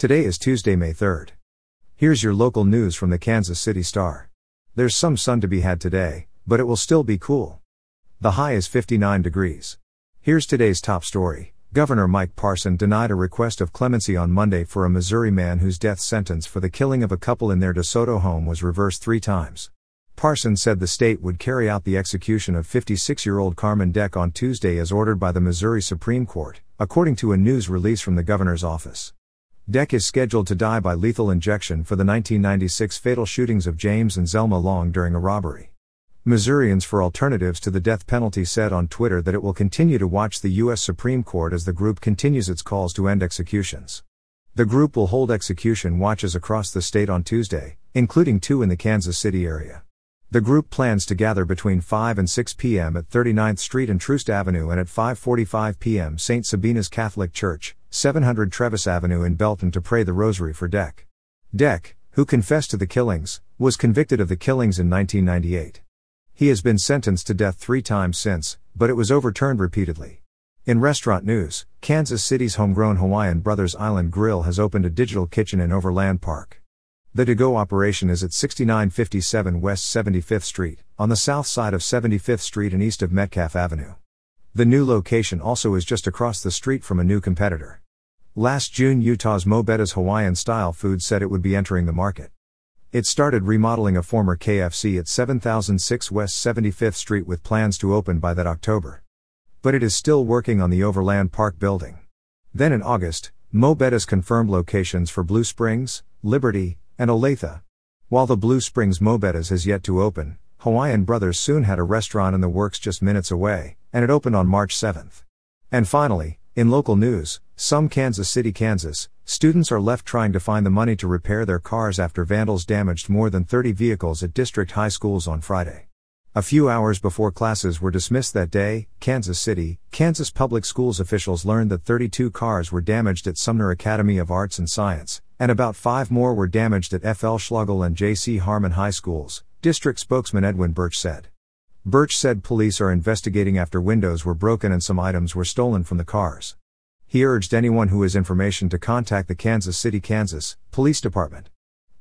Today is Tuesday, May 3rd. Here's your local news from the Kansas City Star. There's some sun to be had today, but it will still be cool. The high is 59 degrees. Here's today's top story. Governor Mike Parson denied a request of clemency on Monday for a Missouri man whose death sentence for the killing of a couple in their DeSoto home was reversed three times. Parson said the state would carry out the execution of 56 year old Carman Deck on Tuesday as ordered by the Missouri Supreme Court, according to a news release from the governor's office. Deck is scheduled to die by lethal injection for the 1996 fatal shootings of James and Zelma Long during a robbery. Missourians for Alternatives to the Death Penalty said on Twitter that it will continue to watch the U.S. Supreme Court as the group continues its calls to end executions. The group will hold execution watches across the state on Tuesday, including two in the Kansas City area. The group plans to gather between 5 and 6 p.m. at 39th Street and Troost Avenue and at 5:45 p.m. St. Sabina's Catholic Church, 700 Trevis Avenue in Belton to pray the rosary for Deck. Deck, who confessed to the killings, was convicted of the killings in 1998. He has been sentenced to death 3 times since, but it was overturned repeatedly. In restaurant news, Kansas City's homegrown Hawaiian Brothers Island Grill has opened a digital kitchen in Overland Park. The to go operation is at 6957 West 75th Street, on the south side of 75th Street and east of Metcalf Avenue. The new location also is just across the street from a new competitor. Last June, Utah's Mo' Bettahs Hawaiian style food said it would be entering the market. It started remodeling a former KFC at 7006 West 75th Street with plans to open by that October. But it is still working on the Overland Park building. Then in August, Mo' Bettahs confirmed locations for Blue Springs, Liberty, and Olathe. While the Blue Springs Mo' Bettahs has yet to open, Hawaiian Brothers soon had a restaurant in the works just minutes away, and it opened on March 7th. And finally, in local news, some Kansas City, Kansas, students are left trying to find the money to repair their cars after vandals damaged more than 30 vehicles at district high schools on Friday. A few hours before classes were dismissed that day, Kansas City, Kansas Public Schools officials learned that 32 cars were damaged at Sumner Academy of Arts and Science, and about five more were damaged at F.L. Schlagle and J.C. Harmon High Schools, district spokesman Edwin Birch said. Birch said police are investigating after windows were broken and some items were stolen from the cars. He urged anyone who has information to contact the Kansas City, Kansas, Police Department.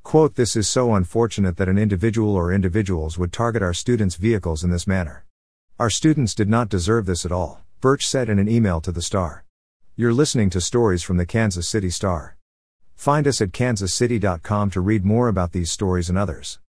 Quote, This is so unfortunate that an individual or individuals would target our students' vehicles in this manner. Our students did not deserve this at all, Birch said in an email to the Star. You're listening to stories from the Kansas City Star. Find us at kansascity.com to read more about these stories and others.